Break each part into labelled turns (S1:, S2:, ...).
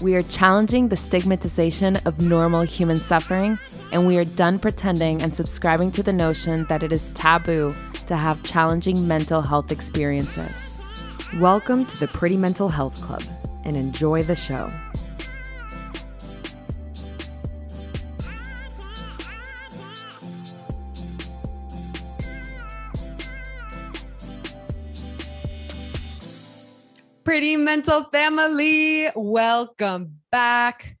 S1: We are challenging the stigmatization of normal human suffering, and we are done pretending and subscribing to the notion that it is taboo to have challenging mental health experiences.
S2: Welcome to the Pretty Mental Health Club and enjoy the show. Pretty Mental Family, welcome back.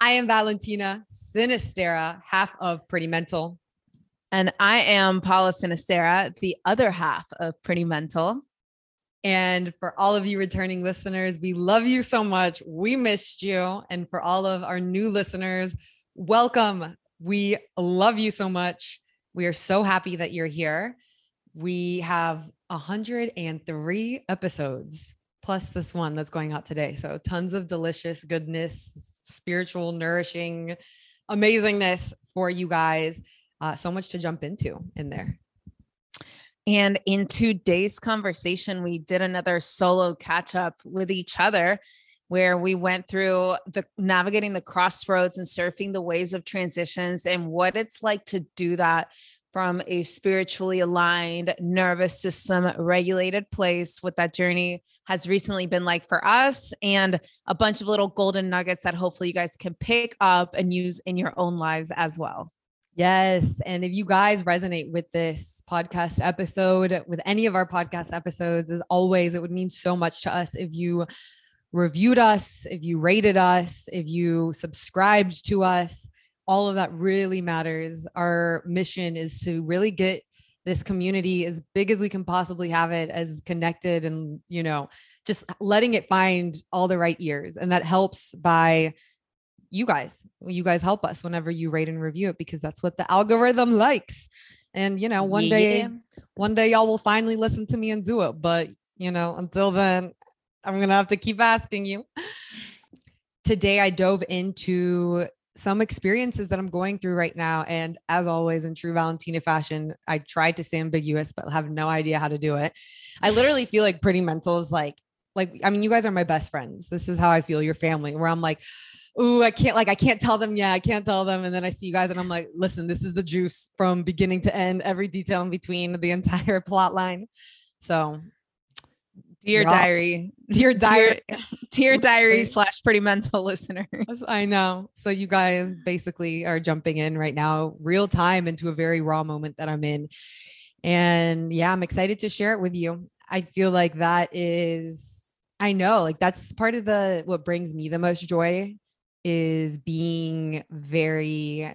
S2: I am Valentina Sinisterra, half of Pretty Mental.
S1: And I am Paula Sinisterra, the other half of Pretty Mental.
S2: And for all of you returning listeners, we love you so much. We missed you. And for all of our new listeners, welcome. We love you so much. We are so happy that you're here. We have 103 episodes plus this one that's going out today. So tons of delicious goodness, spiritual, nourishing amazingness for you guys. Uh, so much to jump into in there.
S1: And in today's conversation, we did another solo catch up with each other where we went through the navigating the crossroads and surfing the waves of transitions and what it's like to do that from a spiritually aligned nervous system regulated place what that journey has recently been like for us and a bunch of little golden nuggets that hopefully you guys can pick up and use in your own lives as well
S2: Yes. And if you guys resonate with this podcast episode, with any of our podcast episodes, as always, it would mean so much to us if you reviewed us, if you rated us, if you subscribed to us all of that really matters. Our mission is to really get this community as big as we can possibly have it, as connected and, you know, just letting it find all the right ears. And that helps by you guys. You guys help us whenever you rate and review it because that's what the algorithm likes. And, you know, one yeah. day, one day y'all will finally listen to me and do it. But, you know, until then, I'm going to have to keep asking you. Today, I dove into some experiences that I'm going through right now. And as always, in true Valentina fashion, I tried to stay ambiguous, but have no idea how to do it. I literally feel like pretty mental is like, like, I mean, you guys are my best friends. This is how I feel, your family, where I'm like, Ooh, I can't like I can't tell them. Yeah, I can't tell them. And then I see you guys and I'm like, listen, this is the juice from beginning to end, every detail in between the entire plot line. So
S1: Dear diary,
S2: dear diary,
S1: dear diary slash pretty mental listeners.
S2: I know. So you guys basically are jumping in right now, real time into a very raw moment that I'm in. And yeah, I'm excited to share it with you. I feel like that is, I know, like that's part of the what brings me the most joy is being very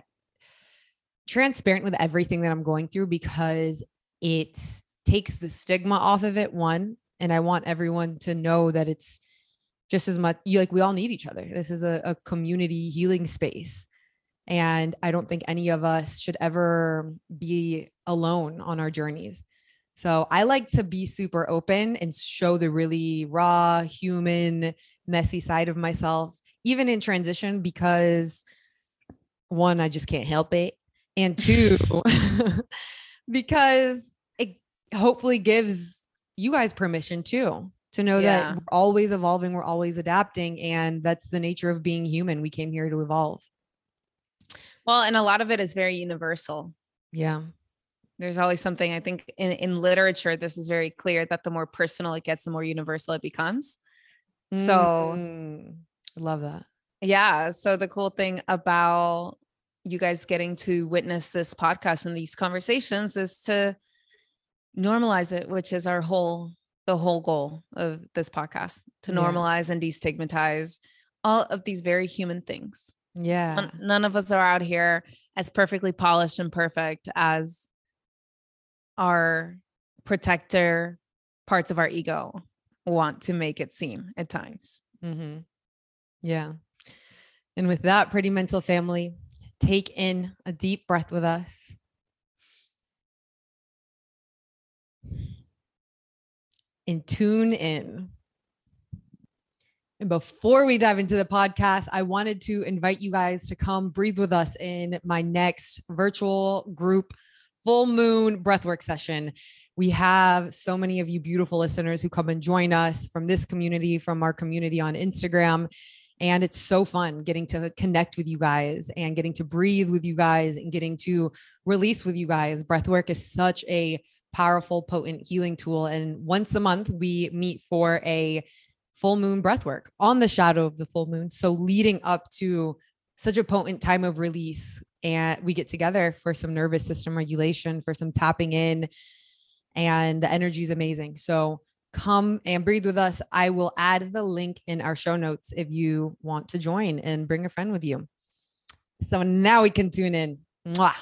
S2: transparent with everything that I'm going through because it takes the stigma off of it. One, and I want everyone to know that it's just as much you like we all need each other. This is a, a community healing space. And I don't think any of us should ever be alone on our journeys. So I like to be super open and show the really raw, human, messy side of myself, even in transition, because one, I just can't help it. And two, because it hopefully gives you guys permission too to know yeah. that we're always evolving, we're always adapting, and that's the nature of being human. We came here to evolve.
S1: Well, and a lot of it is very universal.
S2: Yeah.
S1: There's always something I think in, in literature, this is very clear that the more personal it gets, the more universal it becomes. So
S2: I love that.
S1: Yeah. So the cool thing about you guys getting to witness this podcast and these conversations is to normalize it, which is our whole the whole goal of this podcast to normalize yeah. and destigmatize all of these very human things.
S2: Yeah.
S1: None, none of us are out here as perfectly polished and perfect as our protector parts of our ego want to make it seem at times.
S2: Mm-hmm. Yeah. And with that, pretty mental family, take in a deep breath with us. And tune in. And before we dive into the podcast, I wanted to invite you guys to come breathe with us in my next virtual group full moon breathwork session. We have so many of you beautiful listeners who come and join us from this community, from our community on Instagram. And it's so fun getting to connect with you guys and getting to breathe with you guys and getting to release with you guys. Breathwork is such a powerful, potent healing tool. And once a month, we meet for a full moon breath work on the shadow of the full moon. So, leading up to such a potent time of release, and we get together for some nervous system regulation, for some tapping in, and the energy is amazing. So, come and breathe with us. I will add the link in our show notes if you want to join and bring a friend with you. So now we can tune in. Mwah.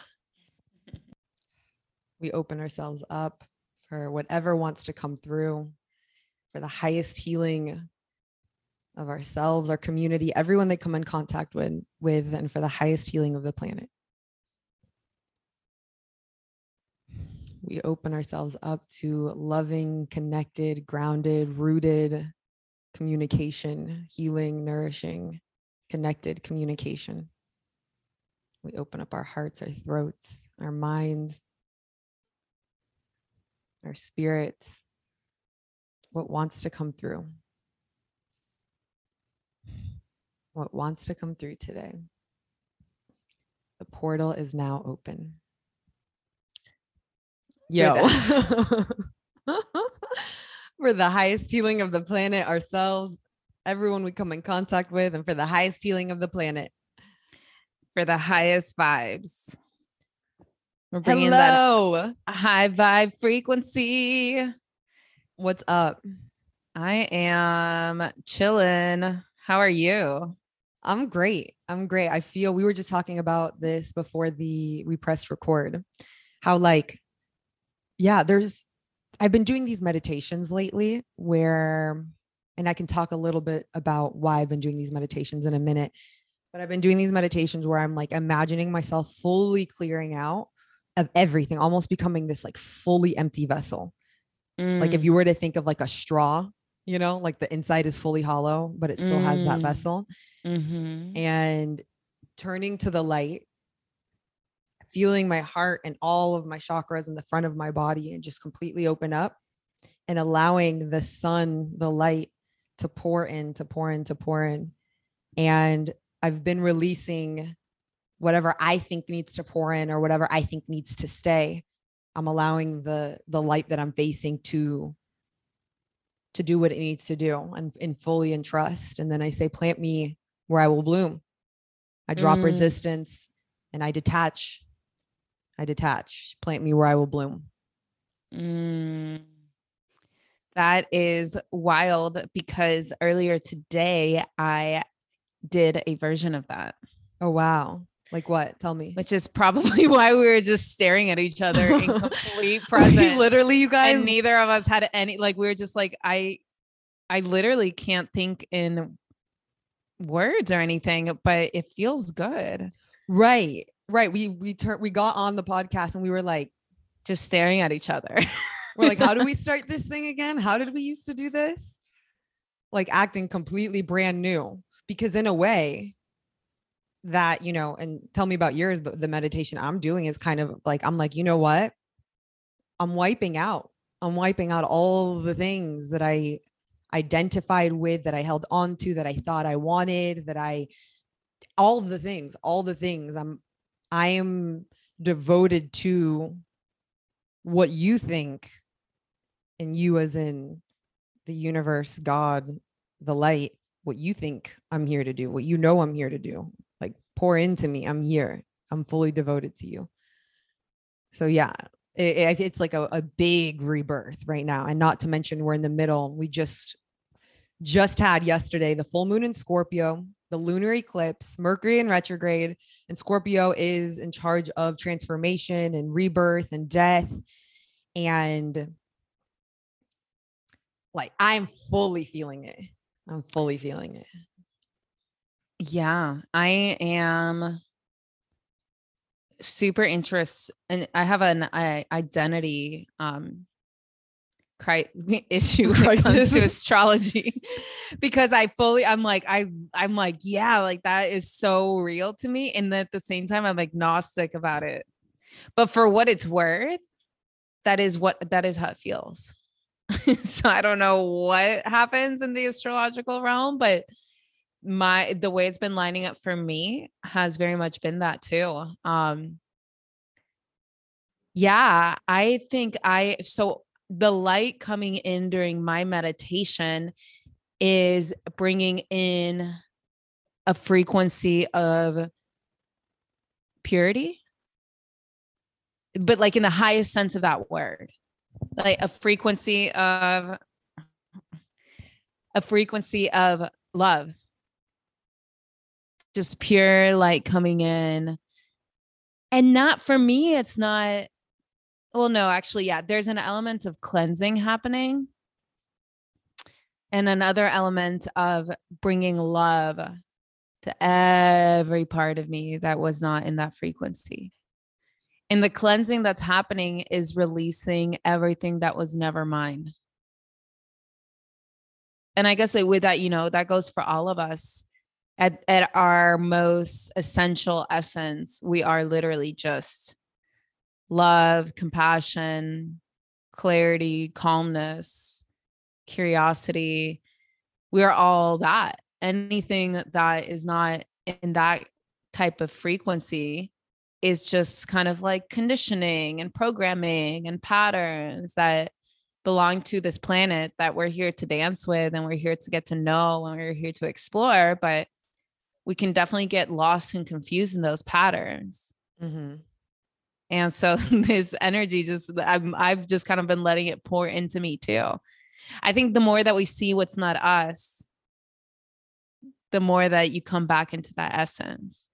S2: We open ourselves up for whatever wants to come through, for the highest healing of ourselves, our community, everyone they come in contact with, with and for the highest healing of the planet. we open ourselves up to loving, connected, grounded, rooted communication, healing, nourishing, connected communication. We open up our hearts, our throats, our minds, our spirits, what wants to come through. What wants to come through today. The portal is now open. Yo. for the highest healing of the planet, ourselves, everyone we come in contact with, and for the highest healing of the planet.
S1: For the highest vibes.
S2: We're bringing Hello.
S1: that high vibe frequency.
S2: What's up?
S1: I am chilling. How are you?
S2: I'm great. I'm great. I feel we were just talking about this before the we pressed record. How like yeah, there's, I've been doing these meditations lately where, and I can talk a little bit about why I've been doing these meditations in a minute, but I've been doing these meditations where I'm like imagining myself fully clearing out of everything, almost becoming this like fully empty vessel. Mm. Like if you mm. were to think of like a straw, you know, like the inside is fully hollow, but it still mm. has that mm. vessel. Mm-hmm. And turning to the light feeling my heart and all of my chakras in the front of my body and just completely open up and allowing the sun, the light to pour in, to pour in, to pour in. And I've been releasing whatever I think needs to pour in or whatever I think needs to stay. I'm allowing the the light that I'm facing to to do what it needs to do and, and fully in trust. And then I say, plant me where I will bloom. I drop mm. resistance and I detach I detach. Plant me where I will bloom.
S1: Mm, that is wild because earlier today I did a version of that.
S2: Oh, wow. Like what? Tell me.
S1: Which is probably why we were just staring at each other in complete presence.
S2: literally, you guys.
S1: And neither of us had any, like, we were just like, I, I literally can't think in words or anything, but it feels good.
S2: Right. Right. We we turned we got on the podcast and we were like
S1: just staring at each other.
S2: we're like, how do we start this thing again? How did we used to do this? Like acting completely brand new. Because in a way, that, you know, and tell me about yours, but the meditation I'm doing is kind of like, I'm like, you know what? I'm wiping out. I'm wiping out all the things that I identified with, that I held on to, that I thought I wanted, that I all the things, all the things. I'm I am devoted to what you think and you as in the universe, God, the light, what you think I'm here to do, what you know I'm here to do. Pour into me. I'm here. I'm fully devoted to you. So yeah, it, it's like a, a big rebirth right now. And not to mention we're in the middle. We just just had yesterday the full moon in Scorpio the lunar eclipse, Mercury in retrograde, and Scorpio is in charge of transformation and rebirth and death. And like I'm fully feeling it. I'm fully feeling it.
S1: Yeah, I am super interested and I have an identity um cri- issue when it comes to astrology because I fully I'm like I I'm like yeah like that is so real to me and at the same time I'm agnostic about it. But for what it's worth that is what that is how it feels. So I don't know what happens in the astrological realm but my the way it's been lining up for me has very much been that too um yeah i think i so the light coming in during my meditation is bringing in a frequency of purity. But like in the highest sense of that word like a frequency of a frequency of love just pure light coming in. And not for me it's not well no actually yeah there's an element of cleansing happening. And another element of bringing love to every part of me that was not in that frequency. And the cleansing that's happening is releasing everything that was never mine. And i guess with that you know that goes for all of us at, at our most essential essence we are literally just love compassion clarity calmness curiosity. We are all that. Anything that is not in that type of frequency is just kind of like conditioning and programming and patterns that belong to this planet that we're here to dance with and we're here to get to know and we're here to explore but we can definitely get lost and confused in those patterns
S2: Mhm.
S1: and so this energy just I'm, i've just kind of been letting it pour into me too i think the more that we see what's not us the more that you come back into that essence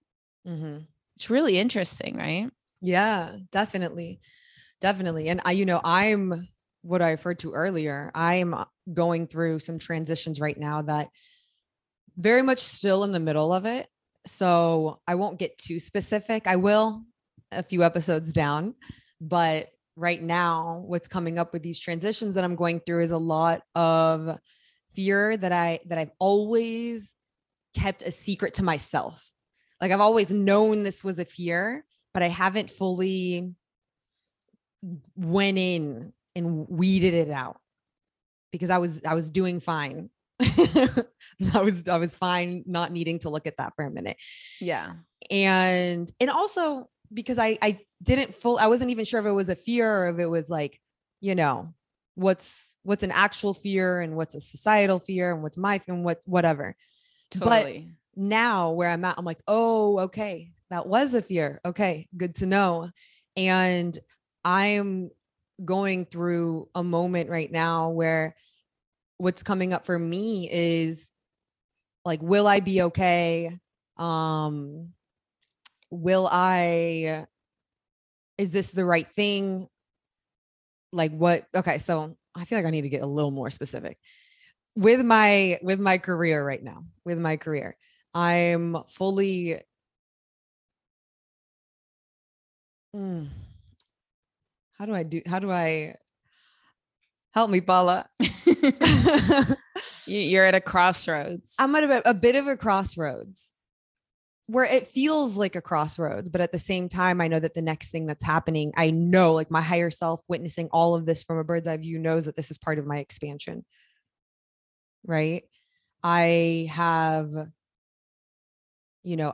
S2: Mhm.
S1: it's really interesting right
S2: Yeah, definitely. Definitely. And I, you know, I'm what I referred to earlier. I'm going through some transitions right now that very much still in the middle of it. So I won't get too specific. I will a few episodes down, but right now, what's coming up with these transitions that I'm going through is a lot of fear that I that I've always kept a secret to myself. Like I've always known this was a fear, but I haven't fully went in and weeded it out because I was I was doing fine. I was I was fine not needing to look at that for a minute.
S1: yeah
S2: And and also because I I didn't full I wasn't even sure if it was a fear or if it was like, you know, what's what's an actual fear and what's a societal fear and what's my fear and what whatever
S1: totally But
S2: now where I'm at, I'm like, oh, okay, that was a fear. Okay, good to know. And I'm going through a moment right now where what's coming up for me is like, will I be okay? Um, will I, is this the right thing? Like what? Okay, so I feel like I need to get a little more specific with my with my career right now with my career i'm fully Mm. how do i do how do i help me paula.
S1: You- you're at a crossroads.
S2: I'm at a, a bit of a crossroads where it feels like a crossroads but at the same time i know that the next thing that's happening i know like my higher self witnessing all of this from a bird's eye view knows that this is part of my expansion. Right? I have you know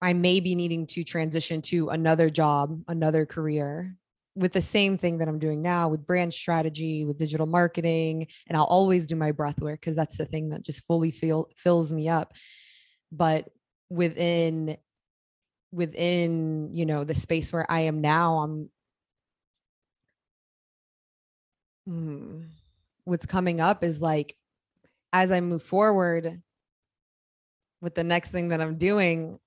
S2: i may be needing to transition to another job another career with the same thing that i'm doing now with brand strategy with digital marketing and i'll always do my breath work because that's the thing that just fully feel fills me up. But within within you know the space where i am now i'm Hmm. what's coming up is like as i move forward with the next thing that i'm doing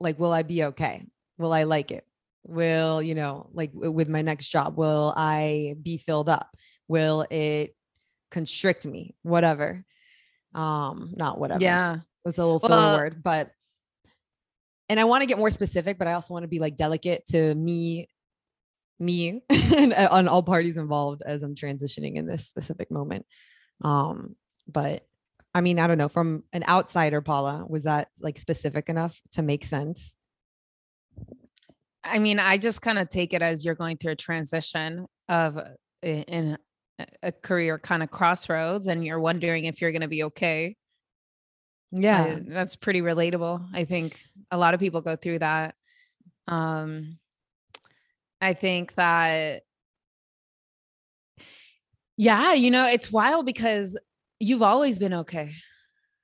S2: like will i be okay? Will i like it will you know like with my next job will i be filled up? Will it constrict me? Whatever. Um not whatever.
S1: Yeah.
S2: It's a little filler
S1: Well-
S2: word, but and I want to get more specific, but I also want to be like delicate to me me and uh, on all parties involved as I'm transitioning in this specific moment. Um, but I mean, I don't know, from an outsider, Paula, was that like specific enough to make sense?
S1: I mean, I just kind of take it as you're going through a transition of uh, in a career kind of crossroads and you're wondering if you're going to be okay.
S2: Yeah.
S1: I, that's pretty relatable. I think a lot of people go through that. Um I think that yeah, you know, it's wild because you've always been okay.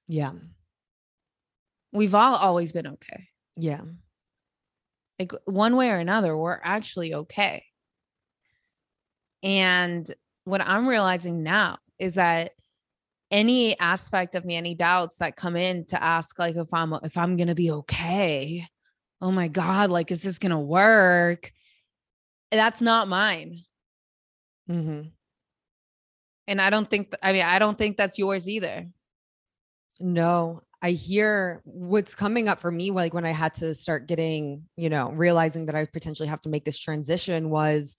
S2: Yeah.
S1: We've all always been okay.
S2: Yeah.
S1: Like one way or another, we're actually okay. And what I'm realizing now is that any aspect of me, any doubts that come in to ask, like if I'm if I'm gonna be okay, oh my God, like is this gonna work? That's not mine.
S2: Mm-hmm.
S1: And I don't think I mean I don't think that's yours either.
S2: No, I hear what's coming up for me, like when I had to start getting, you know, realizing that I potentially have to make this transition was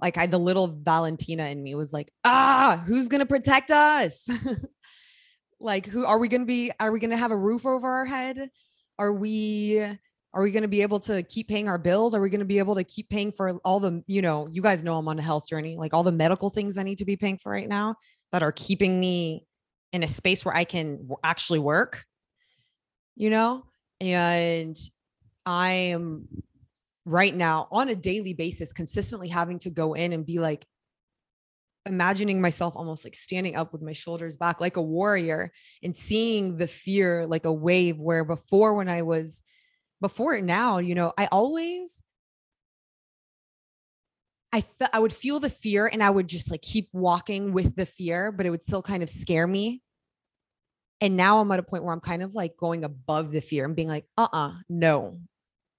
S2: like I the little Valentina in me was like, ah, who's gonna protect us? like, who are we gonna be? Are we gonna have a roof over our head? Are we are we to be able to keep paying our bills? Are we to be able to keep paying for all the, you know, you guys know I'm on a health journey, like all the medical things I need to be paying for right now that are keeping me in a space where I can actually work, you know? And I am right now on a daily basis consistently having to go in and be like imagining myself almost like standing up with my shoulders back like a warrior and seeing the fear like a wave where before when I was before now, you know, I always I th- I would feel the fear and I would just like keep walking with the fear, but it would still kind of scare me. And now I'm at a point where I'm kind of like going above the fear and being like, uh-uh, no,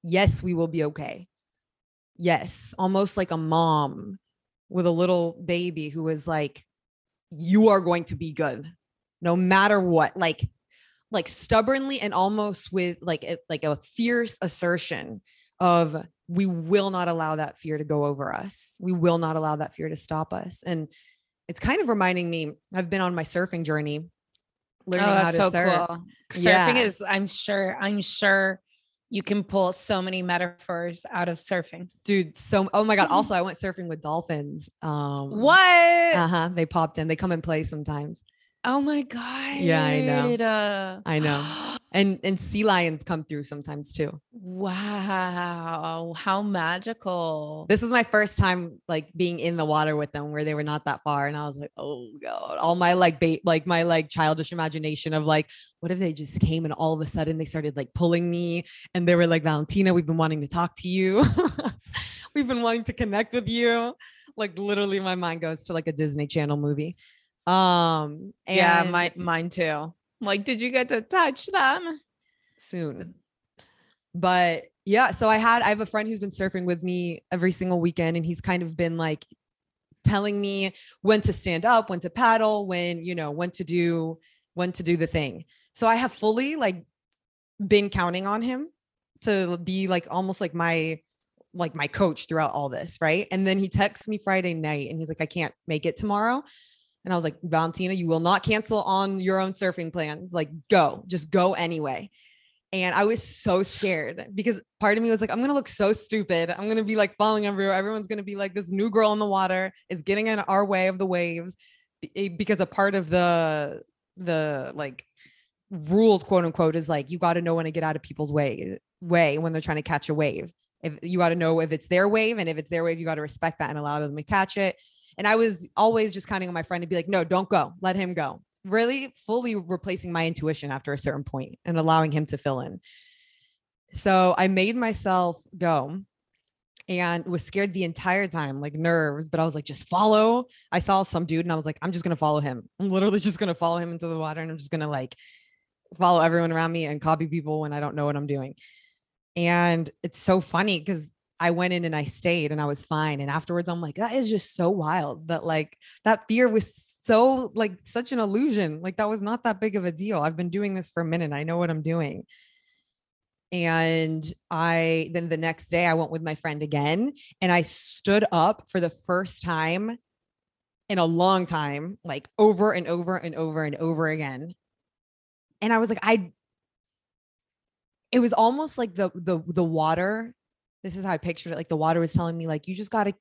S2: yes, we will be okay. Yes, almost like a mom with a little baby who is like, you are going to be good no matter what. Like, like stubbornly and almost with like a, like a fierce assertion of we will not allow that fear to go over us. We will not allow that fear to stop us. And it's kind of reminding me, I've been on my surfing journey, learning oh, how to so surf. Cool.
S1: Surfing yeah. is, I'm sure, I'm sure you can pull so many metaphors out of surfing.
S2: Dude, so oh my god. Also, I went surfing with dolphins. Um
S1: what?
S2: Uh-huh. They popped in. They come and play sometimes.
S1: Oh my god.
S2: Yeah, I know. Uh, I know. And and sea lions come through sometimes too.
S1: Wow, how magical.
S2: This was my first time like being in the water with them where they were not that far and I was like, "Oh god." All my like bait like my like childish imagination of like what if they just came and all of a sudden they started like pulling me and they were like, "Valentina, we've been wanting to talk to you. we've been wanting to connect with you." Like literally my mind goes to like a Disney Channel movie. Um,
S1: yeah, my mine too. Like, did you get to touch them
S2: soon? But yeah, so I had I have a friend who's been surfing with me every single weekend, and he's kind of been like telling me when to stand up, when to paddle, when you know when to do when to do the thing. So I have fully like been counting on him to be like almost like my like my coach throughout all this, right? And then he texts me Friday night and he's like, I can't make it tomorrow. And I was like, Valentina, you will not cancel on your own surfing plans. Like, go, just go anyway. And I was so scared because part of me was like, I'm going to look so stupid. I'm going to be like falling everywhere. Everyone's going to be like, this new girl in the water is getting in our way of the waves eh, because a part of the, the like rules, quote unquote, is like, you got to know when to get out of people's way, way when they're trying to catch a wave. If you got to know if it's their wave and if it's their wave, you got to respect that and allow them to catch it. And I was always just counting on my friend to be like, no, don't go, let him go. Really fully replacing my intuition after a certain point and allowing him to fill in. So I made myself go and was scared the entire time, like nerves, but I was like, just follow. I saw some dude and I was like, I'm just going to follow him. I'm literally just going to follow him into the water and I'm just going to like follow everyone around me and copy people when I don't know what I'm doing. And it's so funny because I went in and I stayed and I was fine. And afterwards, I'm like, that is just so wild that like that fear was so like such an illusion. Like that was not that big of a deal. I've been doing this for a minute. I know what I'm doing. And I then the next day I went with my friend again and I stood up for the first time in a long time, like over and over and over and over again. And I was like, I it was almost like the the the water. This is how I pictured it. Like the water was telling me, like, you just gotta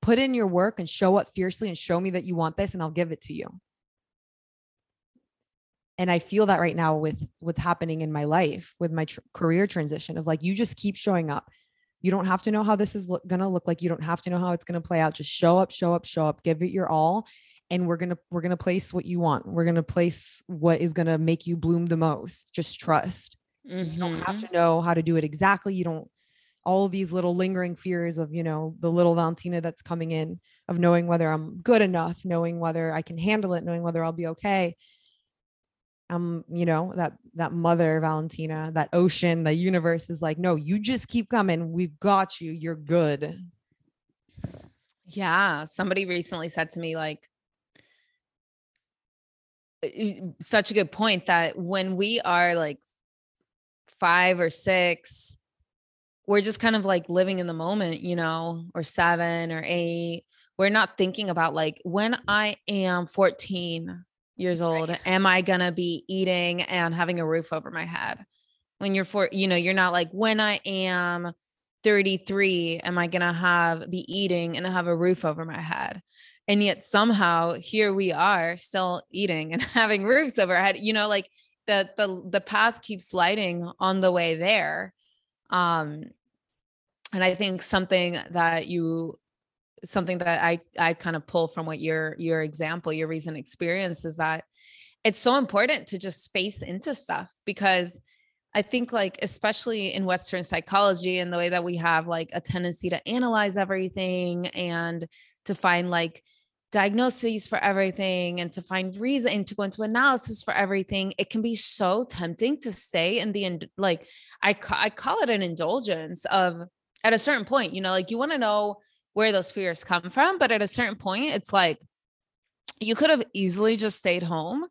S2: put in your work and show up fiercely and show me that you want this, and I'll give it to you. And I feel that right now with what's happening in my life with my tr- career transition of like, you just keep showing up. You don't have to know how this is lo- going to look like. You don't have to know how it's going to play out. Just show up, show up, show up, give it your all. And we're going to, we're going to place what you want. We're going to place what is going to make you bloom the most. Just trust. Mm-hmm. You don't have mm-hmm. to know how to do it exactly. You don't, all these little lingering fears of, you know, the little Valentina that's coming in of knowing whether I'm good enough, knowing whether I can handle it, knowing whether I'll be okay. Um you know that that mother valentina that ocean the universe is like no you just keep coming. We've got you. You're good.
S1: Yeah somebody recently said to me like such a good point that when we are like five or six we're just kind of like living in the moment you know or seven or eight. We're not thinking about like when i am 14 years old am i going to be eating and having a roof over my head? When you're for you know you're not like when i am 33 am i going to have be eating and have a roof over my head? And yet somehow here we are still eating and having roofs over our head you know like the the the path keeps lighting on the way there. Um and i think something that you something that I I kind of pull from what your your example, your recent experience is that it's so important to just face into stuff because I think like especially in Western psychology and the way that we have like a tendency to analyze everything and to find like diagnoses for everything and to find reason to go into analysis for everything it can be so tempting to stay in the like I, I call it an indulgence of at a certain point you know like you want to know where those fears come from. But at a certain point, it's like you could have easily just stayed home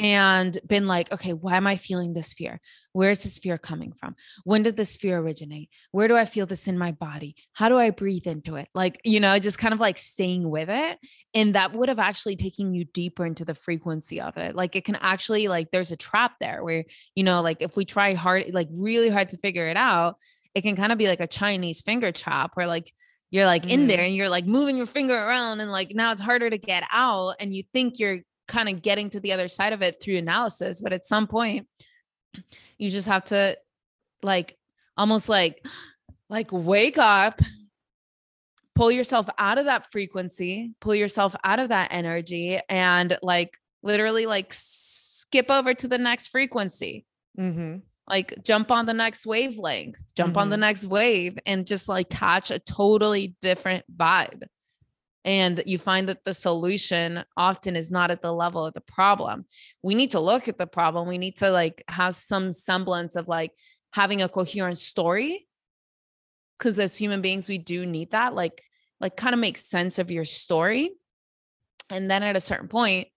S1: and been like, okay, why am I feeling this fear? Where is this fear coming from? When did this fear originate? Where do I feel this in my body? How do I breathe into it? Like, you know, just kind of like staying with it. And that would have actually taken you deeper into the frequency of it. Like, it can actually, like, there's a trap there where, you know, like if we try hard, like really hard to figure it out, it can kind of be like a Chinese finger trap where, like, you're like in there mm-hmm. and you're like moving your finger around and like now it's harder to get out and you think you're kind of getting to the other side of it through analysis but at some point you just have to like almost like like wake up pull yourself out of that frequency pull yourself out of that energy and like literally like skip over to the next frequency mm-hmm like jump on the next wavelength jump mm-hmm. on the mm-hmm. next wave and just like catch a totally different vibe. And you find that the solution often is not at the level of the problem. We need to look at the problem. We need to like have some semblance of like having a coherent story. Because as human beings we do need that like like kind of make sense of your story. And then at a certain point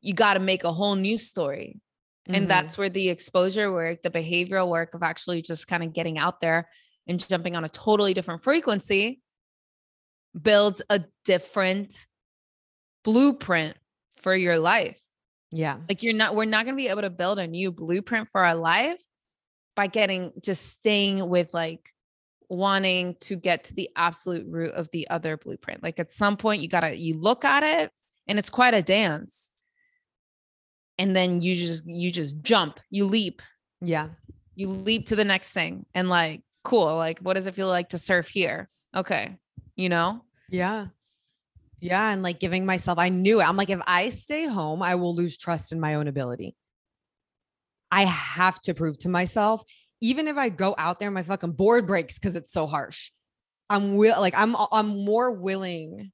S1: you got to make a whole new story and mm-hmm. that's where the exposure work, the behavioral work of actually just kind of getting out there and jumping on a totally different frequency builds a different blueprint for your life.
S2: Yeah.
S1: Like you're not, we're not going to be able to build a new blueprint for our life by getting just staying with like wanting to get to the absolute root of the other blueprint. Like at some point you got to, you look at it and it's quite a dance and then you just you just jump you leap.
S2: Yeah.
S1: You leap to the next thing and like cool like what does it feel like to surf here? Okay you know?
S2: Yeah. Yeah and like giving myself i knew it. I'm like if i stay home i will lose trust in my own ability. I have to prove to myself even if i go out there my fucking board breaks because it's so harsh i'm will like i'm i'm more willing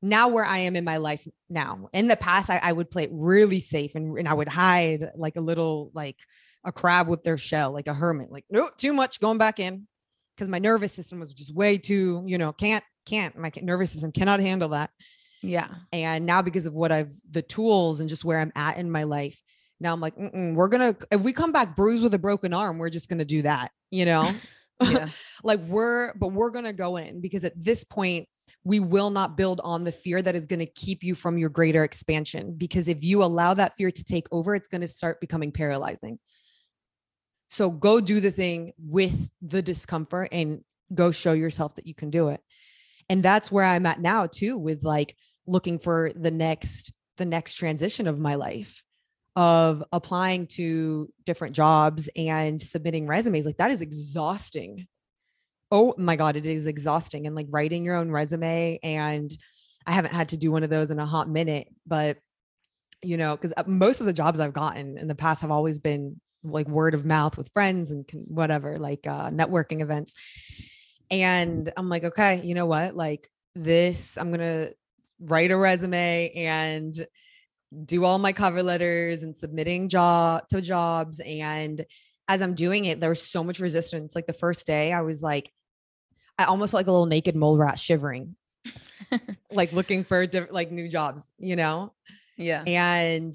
S2: now where I am in my life now. In the past, I, I would play it really safe and, and I would hide like a little like a crab with their shell, like a hermit, like no, too much going back in. Cause my nervous system was just way too, you know, can't, can't, my nervous system cannot handle that.
S1: Yeah.
S2: And now because of what I've the tools and just where I'm at in my life, Now I'm like, we're gonna if we come back bruised with a broken arm, we're just gonna do that, you know. yeah. like we're but we're gonna go in because at this point we will not build on the fear that is going to keep you from your greater expansion because if you allow that fear to take over it's going to start becoming paralyzing. So go do the thing with the discomfort and go show yourself that you can do it. And that's where i'm at now too with like looking for the next the next transition of my life of applying to different jobs and submitting resumes. Like that is exhausting oh my god it is exhausting and like writing your own resume and i haven't had to do one of those in a hot minute but you know because uh, most of the jobs i've gotten in the past have always been like word of mouth with friends and whatever like uh, networking events. And i'm like okay you know what? Like this i'm gonna write a resume and do all my cover letters and submitting job to jobs. And as i'm doing it there was so much resistance. Like the first day i was like I almost felt like a little naked mole rat shivering, like looking for diff- like new jobs, you know?
S1: Yeah.
S2: And,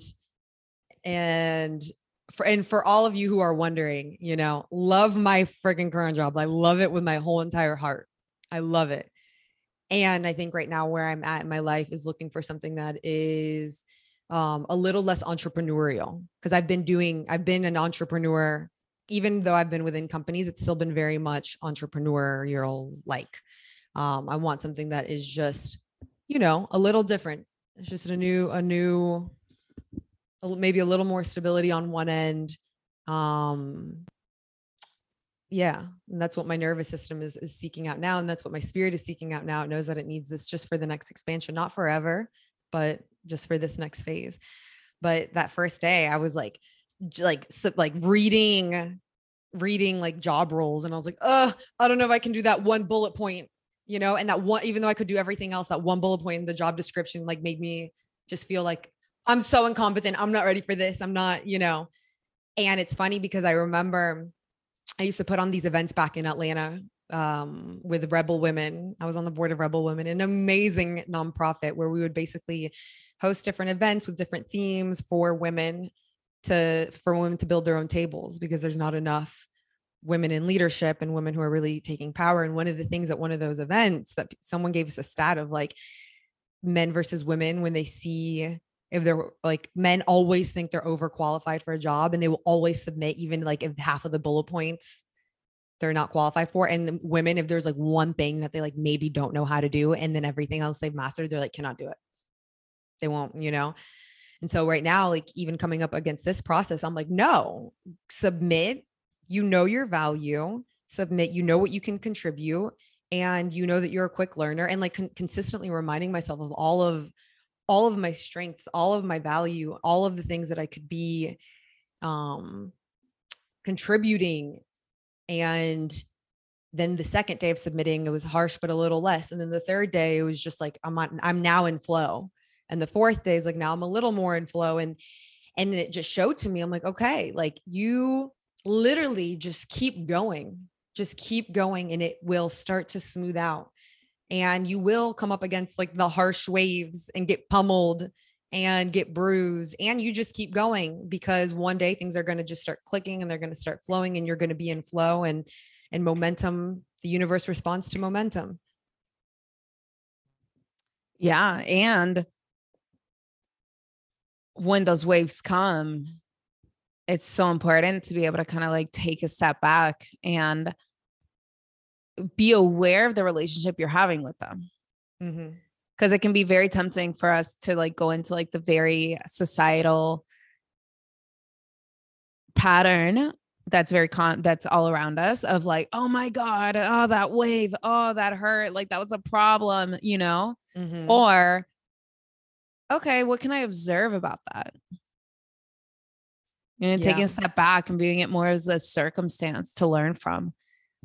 S2: and for, and for all of you who are wondering, you know, love my freaking current job. I love it with my whole entire heart. I love it. And I think right now where I'm at in my life is looking for something that is um, a little less entrepreneurial because I've been doing, I've been an entrepreneur even though I've been within companies, it's still been very much entrepreneurial like. Um, I want something that is just, you know, a little different. It's just a new, a new, maybe a little more stability on one end. Um, yeah, and that's what my nervous system is is seeking out now, and that's what my spirit is seeking out now. It knows that it needs this just for the next expansion, not forever, but just for this next phase. But that first day, I was like, like like reading reading like job roles and I was like, "Uh, I don't know if I can do that one bullet point." You know, and that one even though I could do everything else, that one bullet point in the job description like made me just feel like I'm so incompetent. I'm not ready for this. I'm not, you know. And it's funny because I remember I used to put on these events back in Atlanta um, with Rebel Women. I was on the board of Rebel Women, an amazing nonprofit where we would basically host different events with different themes for women to for women to build their own tables because there's not enough women in leadership and women who are really taking power. And one of the things at one of those events that someone gave us a stat of like men versus women when they see if they're like men always think they're overqualified for a job and they will always submit even like if half of the bullet points they're not qualified for. And women if there's like one thing that they like maybe don't know how to do and then everything else they've mastered they're like cannot do it. They won't you know and so right now, like even coming up against this process, I'm like, no, submit. You know your value, submit, you know what you can contribute, and you know that you're a quick learner. And like con- consistently reminding myself of all of all of my strengths, all of my value, all of the things that I could be um contributing. And then the second day of submitting, it was harsh, but a little less. And then the third day, it was just like I'm on, I'm now in flow and the fourth day is like now i'm a little more in flow and and it just showed to me i'm like okay like you literally just keep going just keep going and it will start to smooth out. And you will come up against like the harsh waves and get pummeled and get bruised and you just keep going because one day things are going to just start clicking and they're going to start flowing and you're going to be in flow and and momentum the universe responds to momentum.
S1: Yeah and when those waves come, it's so important to be able to kind of like take a step back and be aware of the relationship you're having with them. Mm-hmm because it can be very tempting for us to like go into like the very societal pattern that's very con that's all around us of like oh my god oh that wave oh that hurt like that was a problem you know mm-hmm. or okay, what can I observe about that? You know, taking a step back and viewing it more as a circumstance to learn from,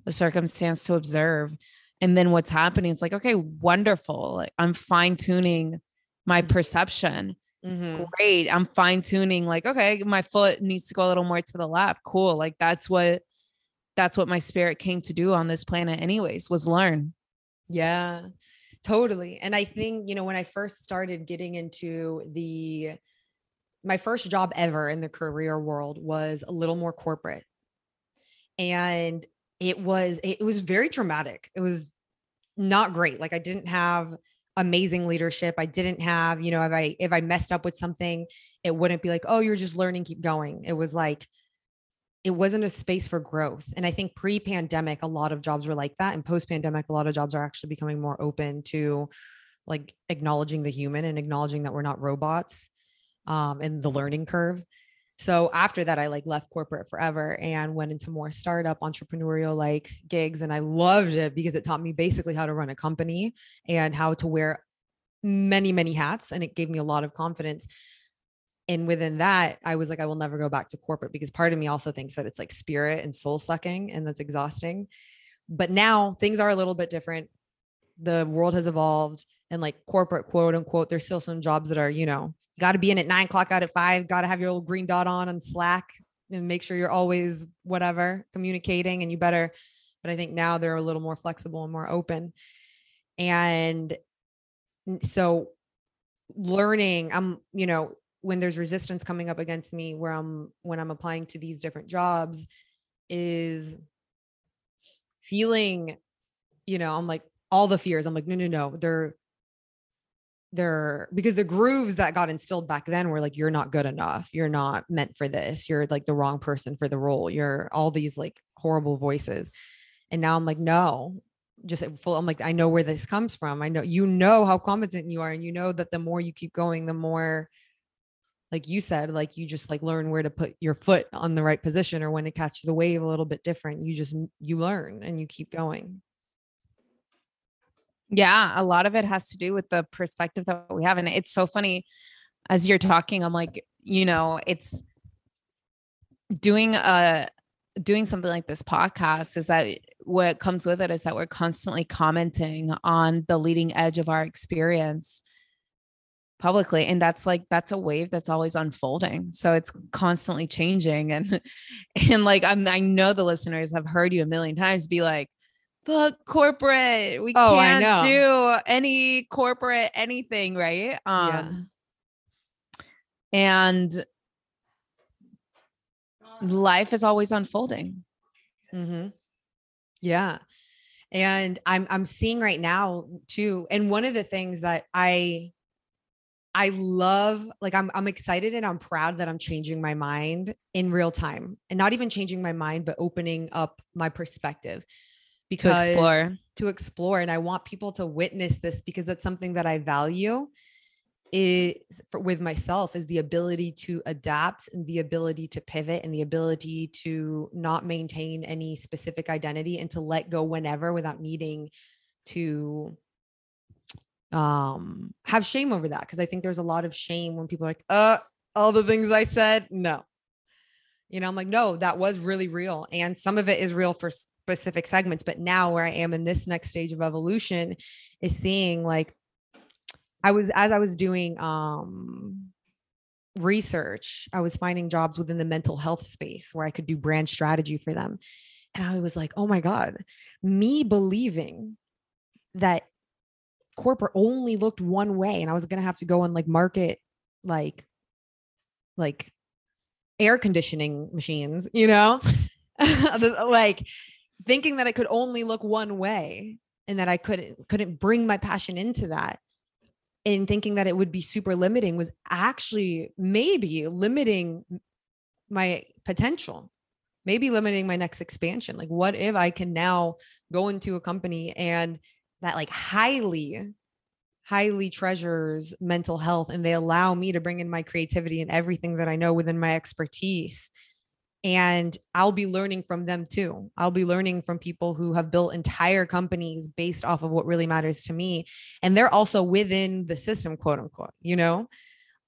S1: a circumstance to observe. And then what's happening? It's like, okay, wonderful. Like I'm fine tuning my mm-hmm. perception. Mm-hmm. Great. I'm fine tuning, like, okay, my foot needs to go a little more to the left. Cool. Like that's what that's what my spirit came to do on this planet, anyways, was learn.
S2: Yeah. Totally. And I think, you know, when I first started getting into the my first job ever in the career world was a little more corporate. And it was it was very traumatic. It was not great. Like I didn't have amazing leadership. I didn't have, you know, if I if I messed up with something, it wouldn't be like, "Oh, you're just learning, keep going." It was like it wasn't a space for growth. And I think pre-pandemic a lot of jobs were like that and post-pandemic a lot of jobs are actually becoming more open to like acknowledging the human and acknowledging that we're not robots um and the learning curve. So after that, I like left corporate forever and went into more startup entrepreneurial like gigs. And I loved it because it taught me basically how to run a company and how to wear many, many hats. And it gave me a lot of confidence. And within that, I was like, I will never go back to corporate because part of me also thinks that it's like spirit and soul sucking and that's exhausting. But now things are a little bit different. The world has evolved and like corporate quote unquote, there's still some jobs that are, you know, got to be in at nine o'clock out at five, got to have your little green dot on on Slack and make sure you're always whatever communicating. And you better, but I think now they're a little more flexible and more open. And so learning, I'm, you know, when there's resistance coming up against me where I'm when I'm applying to these different jobs is feeling, you know, I'm like all the fears. I'm like, no, no, no, they're they're because the grooves that got instilled back then were like you're not good enough. You're not meant for this. You're like the wrong person for the role. You're all these like horrible voices. And now i'm like no. Just uh, full i'm like i know where this comes from. I know you know how competent you are and you know that the more you keep going the more like you said like you just like learn where to put your foot on the right position or when to catch the wave a little bit different you just you learn and you keep going
S1: yeah, a lot of it has to do with the perspective that we have. And it's so funny as you're talking, I'm like, you know, it's doing a doing something like this podcast is that what comes with it is that we're constantly commenting on the leading edge of our experience publicly and that's like that's a wave that's always unfolding so it's constantly changing and and like I'm, i know the listeners have heard you a million times be like fuck corporate. We oh, can't do any corporate anything, right? Um yeah. and life is always unfolding.
S2: Mm-hmm. Yeah. And I'm I'm seeing right now too. And one of the things that I I love like I'm I'm excited and I'm proud that I'm changing my mind in real time and not even changing my mind but opening up my perspective. Because
S1: to explore.
S2: to explore and i want people to witness this because that's something that i value is for, with myself is the ability to adapt and the ability to pivot and the ability to not maintain any specific identity and to let go whenever without needing to um have shame over that because i think there's a lot of shame when people are like uh all the things i said no. You know i'm like no that was really real and some of it is real for specific segments but now where i am in this next stage of evolution is seeing like i was as i was doing um research i was finding jobs within the mental health space where i could do brand strategy for them and i was like oh my god me believing that corporate only looked one way and i was going to have to go and like market like like air conditioning machines you know? Like thinking that it could only look one way and that I couldn't couldn't bring my passion into that and thinking that it would be super limiting was actually maybe limiting my potential maybe limiting my next expansion. Like what if i can now go into a company and that like highly highly treasures mental health and they allow me to bring in my creativity and everything that i know within my expertise and I'll be learning from them too. I'll be learning from people who have built entire companies based off of what really matters to me. And they're also within the system, quote unquote. You know,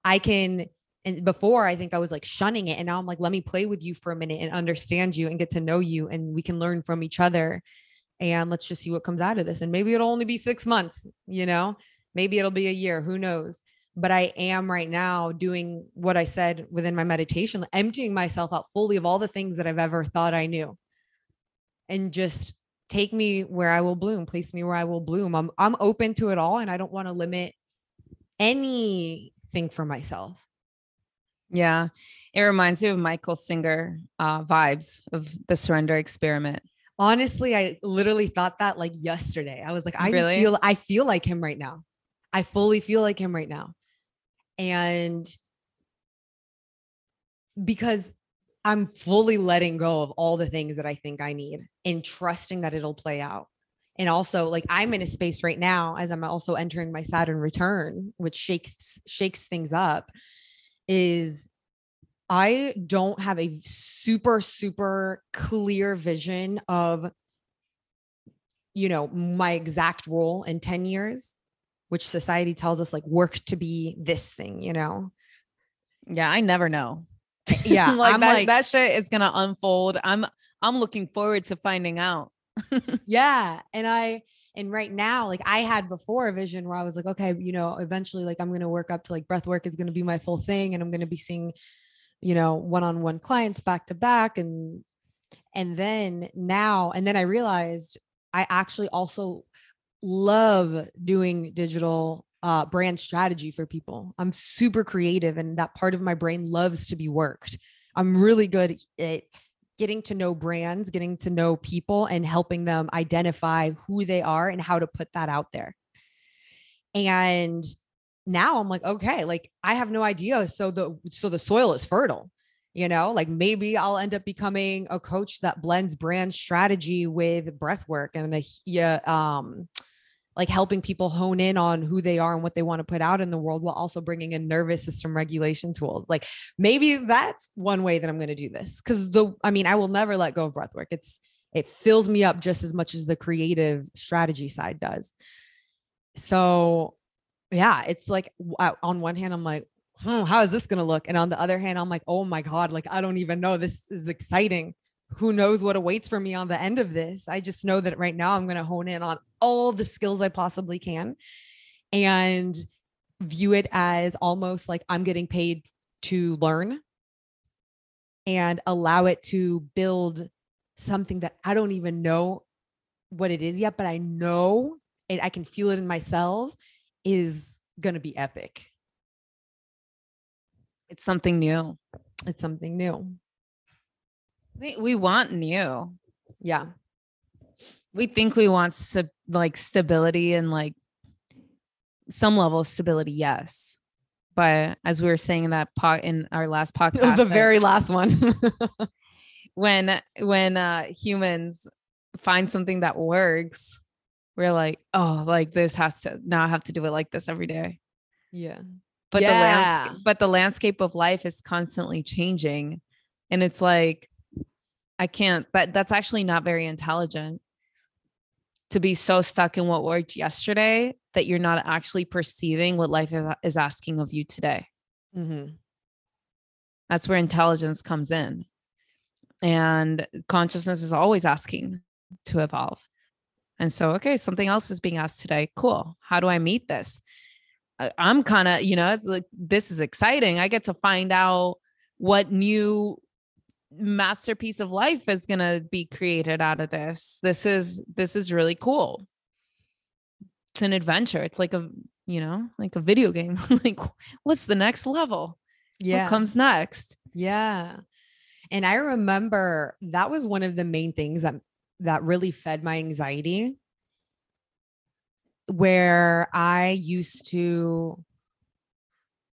S2: I can, and before I think I was like shunning it. And now I'm like, let me play with you for a minute and understand you and get to know you. And we can learn from each other. And let's just see what comes out of this. And maybe it'll only be six months, you know, maybe it'll be a year. Who knows? but I am right now doing what I said within my meditation, emptying myself out fully of all the things that I've ever thought I knew. And just take me where I will bloom, place me where I will bloom. I'm I'm open to it all and I don't want to limit anything for myself.
S1: Yeah. It reminds me of Michael Singer uh, vibes of the surrender experiment.
S2: Honestly, I literally thought that like yesterday. I was like, I
S1: Really?
S2: feel I feel like him right now. I fully feel like him right now. And because I'm fully letting go of all the things that I think I need and trusting that it'll play out. And also like I'm in a space right now as I'm also entering my Saturn return, which shakes shakes things up, is I don't have a super, super clear vision of, you know, my exact role in 10 years, which society tells us like work to be this thing, you know?
S1: Yeah. I never know.
S2: Yeah.
S1: like,
S2: I'm
S1: that,
S2: like,
S1: that shit is going to unfold. I'm, I'm looking forward to finding out.
S2: yeah. And I, and right now, like I had before a vision where I was like, okay, you know, eventually, like I'm going to work up to like breath work is going to be my full thing. And I'm going to be seeing, you know, one-on-one clients back to back. And, and then now, and then I realized I actually also love doing digital uh, brand strategy for people. I'm super creative and that part of my brain loves to be worked. I'm really good at getting to know brands, getting to know people and helping them identify who they are and how to put that out there. And now I'm like, okay, like I have no idea. So the so the soil is fertile. You know, like maybe I'll end up becoming a coach that blends brand strategy with breath work and a, yeah, um like helping people hone in on who they are and what they want to put out in the world while also bringing in nervous system regulation tools. Like maybe that's one way that I'm going to do this cuz the I mean, I will never let go of breath work. It's it fills me up just as much as the creative strategy side does. So, yeah, it's like on one hand I'm like, hmm, how is this going to look? And on the other hand I'm like, oh my god, like I don't even know this is exciting who knows what awaits for me on the end of this. I just know that right now I'm going to hone in on all the skills I possibly can and view it as almost like I'm getting paid to learn and allow it to build something that I don't even know what it is yet, but I know and I can feel it in my cells is going to be epic.
S1: It's something new.
S2: It's something new.
S1: We, we want new.
S2: Yeah.
S1: We think we want sub, like stability and like some level of stability. Yes. But as we were saying in that pot in our last podcast,
S2: the
S1: that
S2: very last one.
S1: when, when uh humans find something that works, we're like, oh, like this has to now I have to do it like this every day.
S2: yeah.
S1: but the landscape but the landscape of life is constantly changing and it's like i can't but that's actually not very intelligent to be so stuck in what worked yesterday that you're not actually perceiving what life is, is asking of you today
S2: Mm-hmm.
S1: that's where intelligence comes in and consciousness is always asking to evolve and so okay something else is being asked today. Cool. How do i meet this? I'm kind of you know it's like this is exciting. I get to find out what new masterpiece of life is going to be created out of this. This is this is really cool. It's an adventure. It's like a you know like a video game. Like what's the next level?
S2: Yeah.
S1: what comes next?
S2: Yeah. And I remember that was one of the main things that that really fed my anxiety where I used to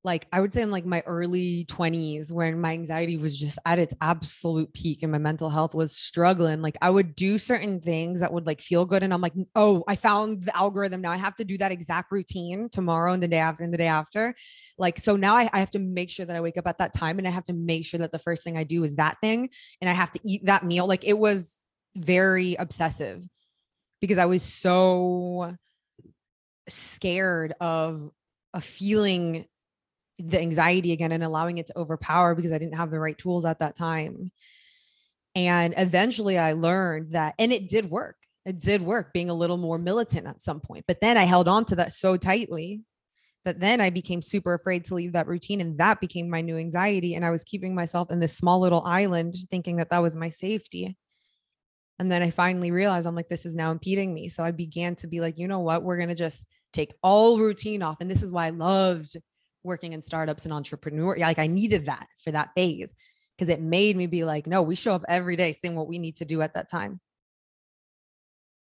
S2: like I would say in like my early 20s when my anxiety was just at its absolute peak and my mental health was struggling like I would do certain things that would like feel good and I'm like oh I found the algorithm. Now I have to do that exact routine tomorrow and the day after and the day after. Like so now I, I have to make sure that I wake up at that time and I have to make sure that the first thing I do is that thing and I have to eat that meal. Like it was very obsessive because I was so scared of a feeling the anxiety again and allowing it to overpower because I didn't have the right tools at that time. And eventually I learned that, and it did work. It did work being a little more militant at some point. But then I held on to that so tightly that then I became super afraid to leave that routine. And that became my new anxiety. And I was keeping myself in this small little island thinking that that was my safety. And then I finally realized I'm like, this is now impeding me. So I began to be like, you know what? We're going to just take all routine off. And this is why I loved working in startups and entrepreneur. Like I needed that for that phase because it made me be like, no, we show up every day saying what we need to do at that time.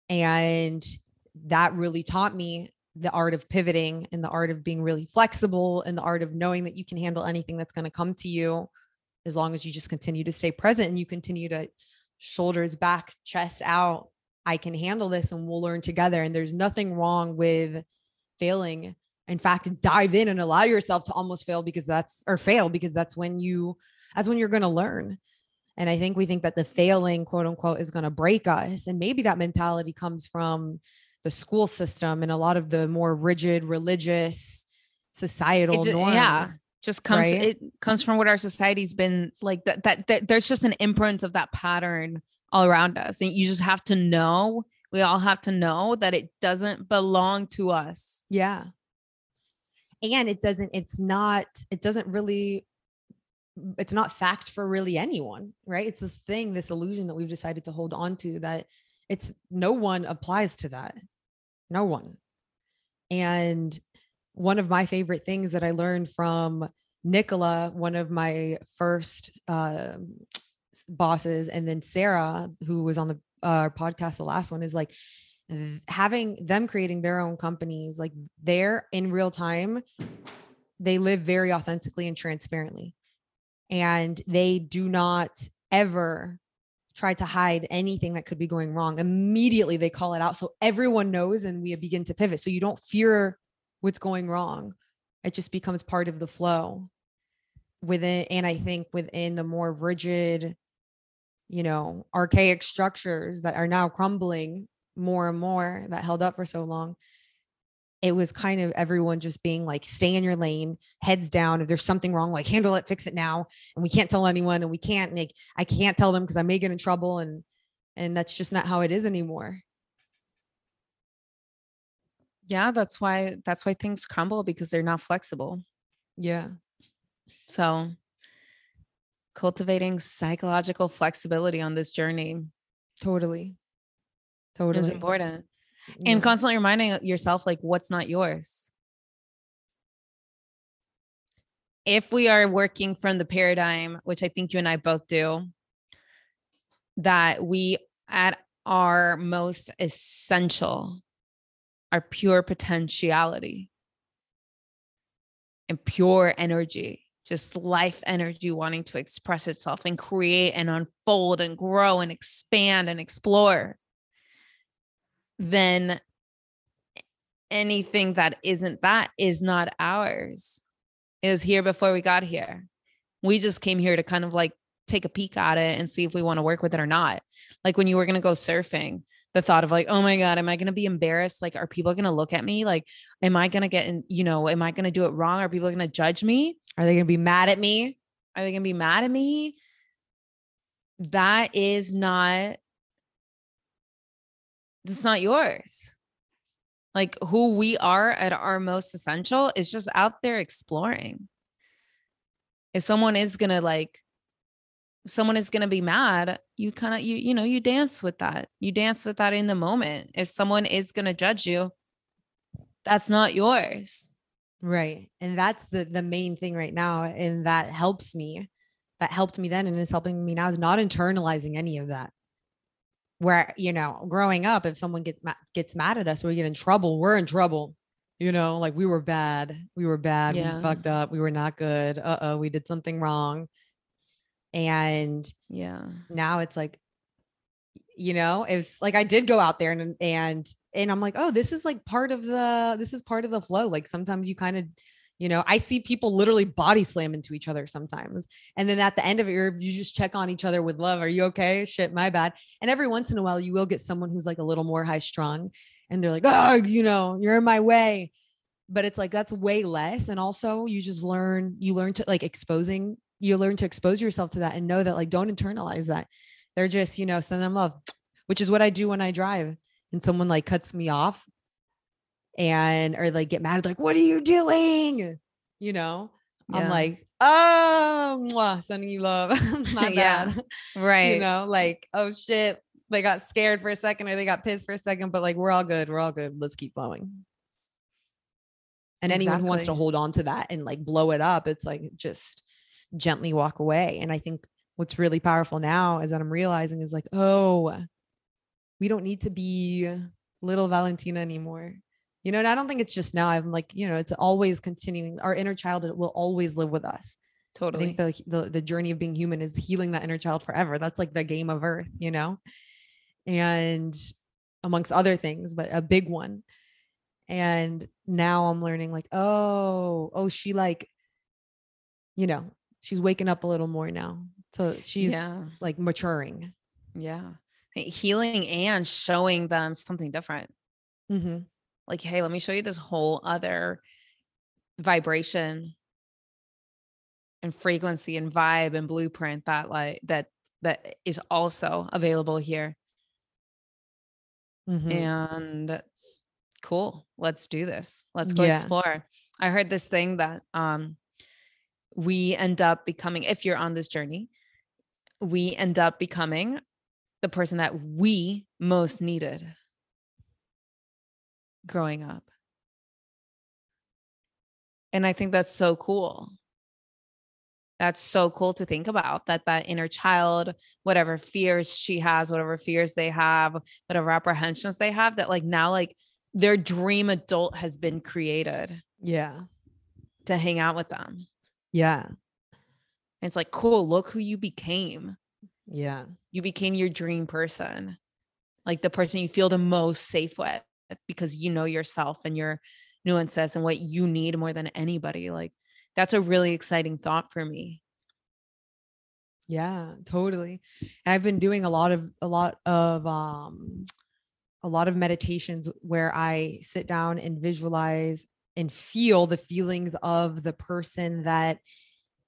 S2: And that really taught me the art of pivoting and the art of being really flexible and the art of knowing that you can handle anything that's going to come to you as long as you just continue to stay present and you continue to shoulders back, chest out. I can handle this and we'll learn together. And there's nothing wrong with failing. In fact, dive in and allow yourself to almost fail because that's or fail because that's when you that's when you're going to learn. And I think we think that the failing, quote unquote, is going to break us. And maybe that mentality comes from the school system and a lot of the more rigid religious societal it's, norms. Yeah.
S1: Just comes right? it comes from what our society's been like that, that that there's just an imprint of that pattern all around us. And you just have to know, we all have to know that it doesn't belong to us.
S2: Yeah. And it doesn't, it's not, it doesn't really it's not fact for really anyone, right? It's this thing, this illusion that we've decided to hold on to that it's no one applies to that. No one. And one of my favorite things that I learned from Nicola, one of my first uh, bosses, and then Sarah, who was on the uh, podcast, the last one, is like having them creating their own companies, like they're in real time, they live very authentically and transparently and they do not ever try to hide anything that could be going wrong. Immediately they call it out. So everyone knows and we begin to pivot. So you don't fear what's going wrong. It just becomes part of the flow within. And I think within the more rigid, you know, archaic structures that are now crumbling more and more that held up for so long, it was kind of everyone just being like, stay in your lane, heads down. If there's something wrong, like handle it, fix it now. And we can't tell anyone and we can't like, I can't tell them because I may get in trouble. And, and that's just not how it is anymore.
S1: Yeah. That's why, that's why things crumble because they're not flexible.
S2: Yeah.
S1: So cultivating psychological flexibility on this journey.
S2: Totally. Totally.
S1: Is important yeah. and constantly reminding yourself like what's not yours if we are working from the paradigm which i think you and i both do that we at our most essential our pure potentiality and pure energy just life energy wanting to express itself and create and unfold and grow and expand and explore then anything that isn't that is not ours. It was here before we got here. We just came here to kind of like take a peek at it and see if we want to work with it or not. Like when you were going to go surfing, the thought of like, oh my God, am I going to be embarrassed? Like, are people going to look at me? Like, am I going to get in, you know, am I going to do it wrong? Are people going to judge me?
S2: Are they going to be mad at me?
S1: Are they going to be mad at me? That is not it's not yours. Like who we are at our most essential is just out there exploring. If someone is going to like someone is going to be mad, you kind of you you know, you dance with that. You dance with that in the moment. If someone is going to judge you, that's not yours.
S2: Right. And that's the the main thing right now and that helps me. That helped me then and is helping me now is not internalizing any of that where you know growing up if someone gets ma- gets mad at us we get in trouble we're in trouble you know like we were bad we were bad yeah. we fucked up we were not good uh-oh we did something wrong and
S1: yeah
S2: now it's like you know it's like i did go out there and and and i'm like oh this is like part of the this is part of the flow like sometimes you kind of you know, I see people literally body slam into each other sometimes. And then at the end of it, you you just check on each other with love. Are you okay? Shit, my bad. And every once in a while, you will get someone who's like a little more high strung and they're like, oh, you know, you're in my way. But it's like, that's way less. And also, you just learn, you learn to like exposing, you learn to expose yourself to that and know that like, don't internalize that. They're just, you know, send them love, which is what I do when I drive and someone like cuts me off and or like get mad like what are you doing? You know? Yeah. i'm like oh mwah, sending you love. My yeah.
S1: right
S2: you know like oh shit. They got scared for a second or they got pissed for a second but like we're all good we're all good let's keep flowing. And anyone who wants to hold on to that and like blow it up, it's like just gently walk away. And I think what's really powerful now is that I'm realizing is like, oh, we don't need to be little Valentina anymore. You know, and I don't think it's just now. I'm like, you know, it's always continuing. Our inner child will always live with us.
S1: Totally.
S2: I think the, the the journey of being human is healing that inner child forever. That's like the game of earth, you know? And amongst other things, but a big one. And now I'm learning like, oh, oh, she like, you know, she's waking up a little more now. So she's
S1: yeah.
S2: like maturing.
S1: Yeah. Healing and showing them something different.
S2: Mm-hmm.
S1: Like, hey, let me show you this whole other vibration and frequency and vibe and blueprint that like that that is also available here.
S2: Mm-hmm.
S1: And cool. Let's do this. Let's go
S2: Yeah.
S1: explore. I heard this thing that um we end up becoming if you're on this journey, we end up becoming the person that we most needed growing up. And I think that's so cool. That's so cool to think about that that inner child, whatever fears she has, whatever fears they have, whatever apprehensions they have, that like now like their dream adult has been created
S2: Yeah.
S1: to hang out with them.
S2: Yeah.
S1: And it's like, cool, look who you became.
S2: Yeah.
S1: You became your dream person, like the person you feel the most safe with because you know yourself and your nuances and what you need more than anybody. Like, that's a really exciting thought for me.
S2: Yeah, totally. And I've been doing a lot of a lot of um a lot of meditations where I sit down and visualize and feel the feelings of the person that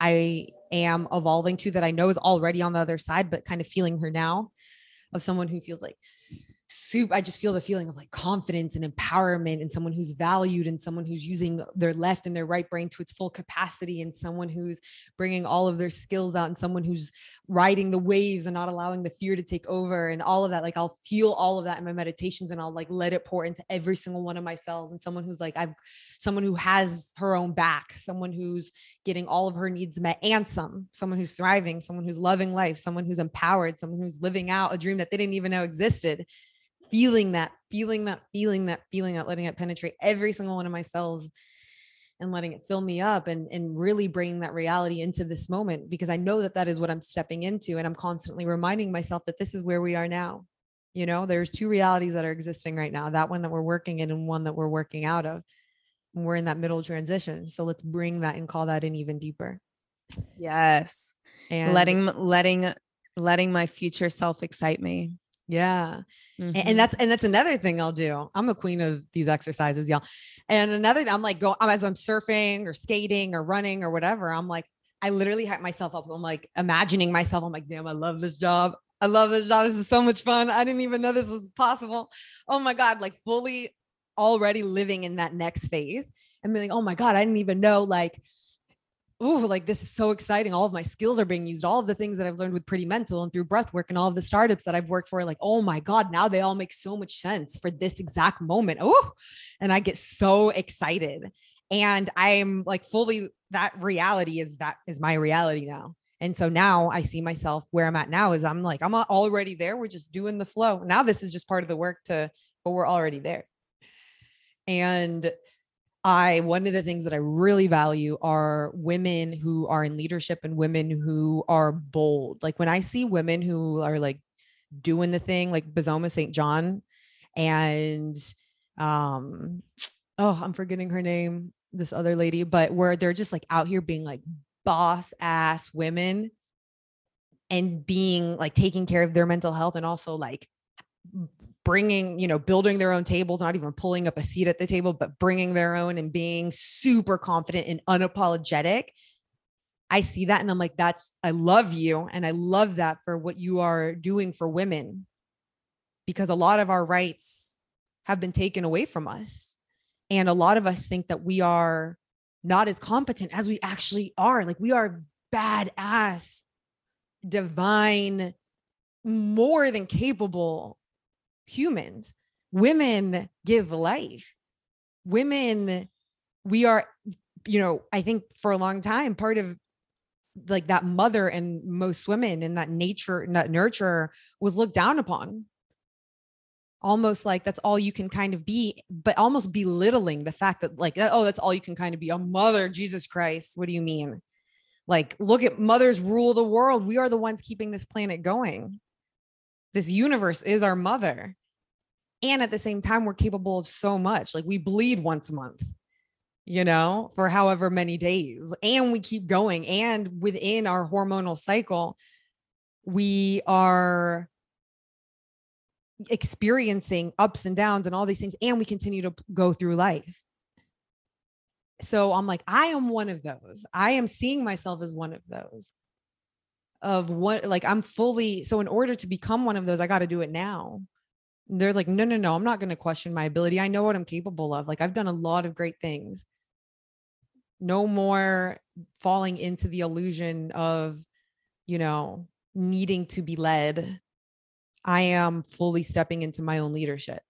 S2: I am evolving to that I know is already on the other side, but kind of feeling her now of someone who feels like soup. I just feel the feeling of like confidence and empowerment and someone who's valued and someone who's using their left and their right brain to its full capacity and someone who's bringing all of their skills out and someone who's riding the waves and not allowing the fear to take over and all of that. Like I'll feel all of that in my meditations and I'll like let it pour into every single one of my cells and someone who's like, I've someone who has her own back, someone who's getting all of her needs met and some, someone who's thriving, someone who's loving life, someone who's empowered, someone who's living out a dream that they didn't even know existed. Feeling that, feeling that, feeling that, feeling that, letting it penetrate every single one of my cells and letting it fill me up and, and really bringing that reality into this moment because I know that that is what I'm stepping into. And I'm constantly reminding myself that this is where we are now. You know, there's two realities that are existing right now that one that we're working in and one that we're working out of. We're in that middle transition. So let's bring that and call that in even deeper.
S1: Yes.
S2: And
S1: letting, letting, letting my future self excite me.
S2: yeah. And,
S1: Mhm.
S2: and that's and that's another thing I'll do. I'm a queen of these exercises, y'all. And another, I'm like, go as I'm surfing or skating or running or whatever. I'm like, I literally hype myself up. I'm like imagining myself. I'm like, damn, I love this job. I love this job. This is so much fun. I didn't even know this was possible. Oh my God, like fully already living in that next phase and being like, oh my God, I didn't even know like ooh, like this is so exciting. All of my skills are being used. All of the things that I've learned with Pretty Mental and through breath work and all of the startups that I've worked for, like, oh my God, now they all make so much sense for this exact moment. Oh, and I get so excited. And I'm like fully that reality is that is my reality now. And so now I see myself where I'm at now is I'm like, I'm already there. We're just doing the flow. Now this is just part of the work to, but we're already there. And I one of the things that I really value are women who are in leadership and women who are bold. Like when I see women who are like doing the thing, like Bozoma Saint John and um oh, I'm forgetting her name, this other lady, but where they're just like out here being like boss ass women and being like taking care of their mental health and also like bringing, you know, building their own tables, not even pulling up a seat at the table, but bringing their own and being super confident and unapologetic. I see that and I'm like, that's, I love you. And I love that for what you are doing for women because a lot of our rights have been taken away from us. And a lot of us think that we are not as competent as we actually are. Like we are badass, divine, more than capable humans. Women give life. Women we are, you know, I think for a long time, part of like that mother and most women and that nature that nurture was looked down upon. Almost like that's all you can kind of be but almost belittling the fact that like oh that's all you can kind of be a mother jesus christ what do you mean? Like look at mothers rule the world. We are the ones keeping this planet going. This universe is our mother and at the same time we're capable of so much. Like we bleed once a month you know for however many days and we keep going. And within our hormonal cycle we are experiencing ups and downs and all these things and we continue to go through life. So i'm like i am one of those. I am seeing myself as one of those. Of what like i'm fully so in order to become one of those i got to do it now there's like no no no i'm not going to question my ability i know what i'm capable of like i've done a lot of great things no more falling into the illusion of you know needing to be led I am fully stepping into my own leadership.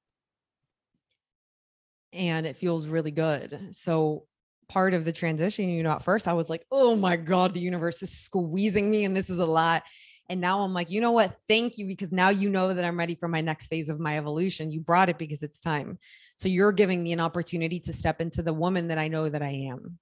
S2: And it feels really good. So, part of the transition, you know, at first I was like, oh my God, the universe is squeezing me and this is a lot. And now I'm like, you know what? Thank you, because now you know that I'm ready for my next phase of my evolution. You brought it because it's time. So, you're giving me an opportunity to step into the woman that I know that I am.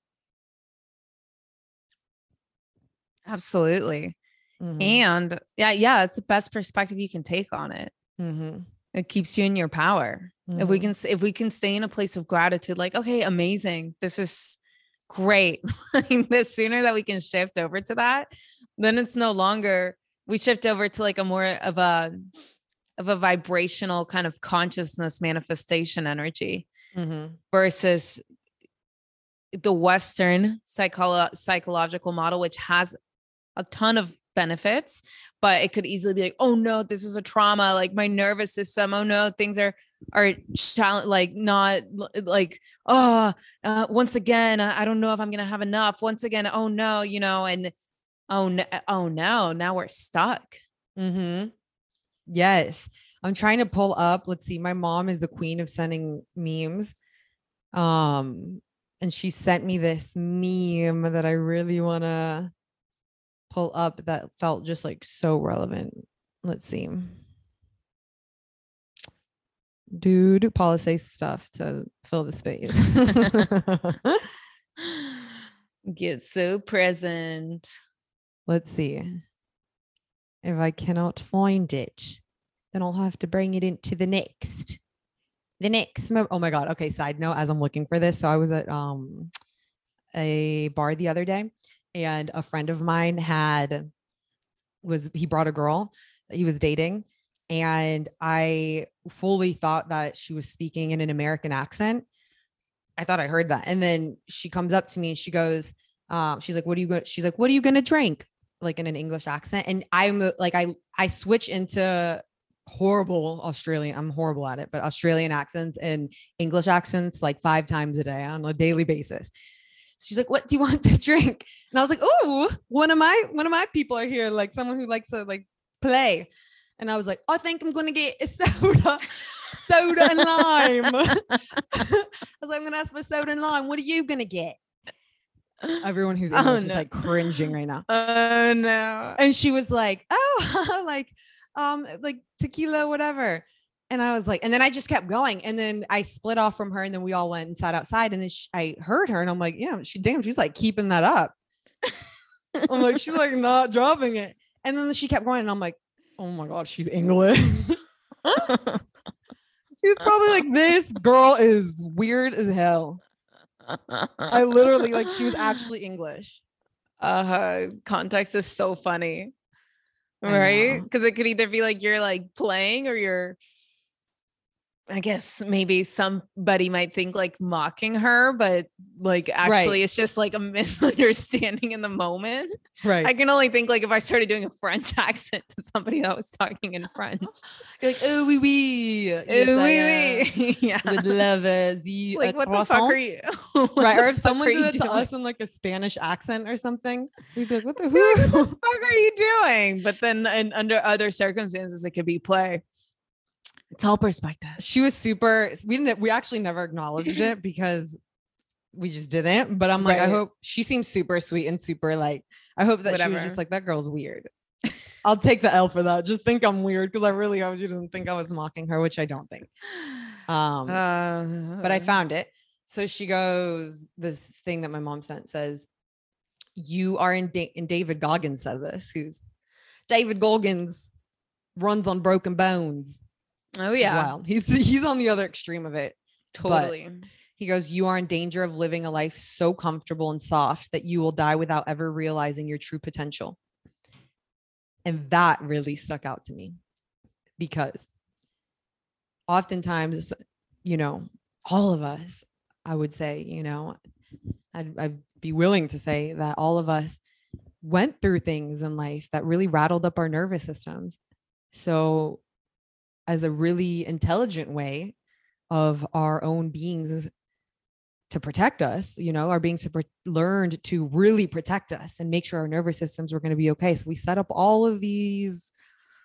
S1: Absolutely. Mm-hmm. And yeah, yeah, it's the best perspective you can take on it.
S2: Mm-hmm.
S1: It keeps you in your power. Mm-hmm. If we mm-hmm. can, if we can stay in a place of gratitude, like, okay, amazing, this is great. the sooner that we can shift over to that, then it's no longer we shift over to like a more of a of a vibrational kind of consciousness manifestation energy
S2: mm-hmm.
S1: versus the Western psycholo- psychological model, which has a ton of benefits, but it could easily be like, oh no, this is a trauma, like my nervous system. Oh no, things are are challenge like not like oh uh, once again I don't know if I'm gonna have enough. Once again, oh no, you know, and oh no, oh no, now we're stuck.
S2: Mm-hmm. Yes, I'm trying to pull up. Let's see. My mom is the queen of sending memes. Um, and she sent me this meme that I really want to pull up that felt just like so relevant. Let's see. Dude, Paula say stuff to fill the space.
S1: Get so present.
S2: Let's see. If I cannot find it, then I'll have to bring it into the next. The next. oh my god. Okay. Side note: as I'm looking for this, so I was at um a bar the other day, and a friend of mine had was he brought a girl he was dating and i fully thought that she was speaking in an american accent i thought i heard that and then she comes up to me and she goes um, she's like what are you going she's like what are you going to drink like in an english accent and i'm uh, like i i switch into horrible Australian. I'm horrible at it, but Australian accents and English accents like five times a day on a daily basis she's like, "What do you want to drink?" And I was like, "Oh, one of my one of my people are here, like someone who likes to like play." And I was like, "I think I'm gonna get a soda, soda and lime." I was like, "I'm gonna ask for soda and lime. What are you gonna get?" Everyone who's English oh, no. is like cringing right now.
S1: Oh no!
S2: And she was like, "Oh, like, um, like tequila, whatever." and I was like, and then I just kept going. And then I split off from her and then we all went and sat outside. And then she, I heard her and I'm like, yeah, she damn, she's like keeping that up. I'm like, she's like not dropping it. And then she kept going and I'm like, oh my God, she's English. she was probably like, this girl is weird as hell. I literally like she was actually English.
S1: Uh context is so funny. Right? Because it could either be like you're like playing or you're I guess maybe somebody might think like mocking her, but like actually right. it's just like a misunderstanding in the moment.
S2: Right.
S1: I can only think like if I started doing a French accent to somebody that was talking in French.
S2: You're like, oh oui oui.
S1: Oh oui oui.
S2: yeah. Would love the
S1: like what the fuck are you?
S2: right. Or if someone did that to us in like a Spanish accent or something, we'd be like, what the, who?
S1: what the fuck are you doing? But then and under other circumstances it could be play. It's all perspective.
S2: She was super. We didn't. We actually never acknowledged it because we just didn't. But I'm like, I hope she seems super sweet and super like, I hope that she was just like, that girl's weird. I'll take the L for that. Just think I'm weird because I really hope she doesn't think I was mocking her, which I don't think. Um,
S1: Uh,
S2: but I found it. So she goes, this thing that my mom sent says, you are in, da- and David Goggins said this, who's David Goggins runs on broken bones.
S1: Oh yeah,
S2: wild. He's he's on the other extreme of it.
S1: totally.
S2: He goes, You are in danger of living a life so comfortable and soft that you will die without ever realizing your true potential. And that really stuck out to me because oftentimes, you know, all of us, I would say, you know, I'd, I'd be willing to say that all of us went through things in life that really rattled up our nervous systems. So, as a really intelligent way of our own beings to protect us, you know, our beings to pro- learned to really protect us and make sure our nervous systems were going to be okay. So we set up all of these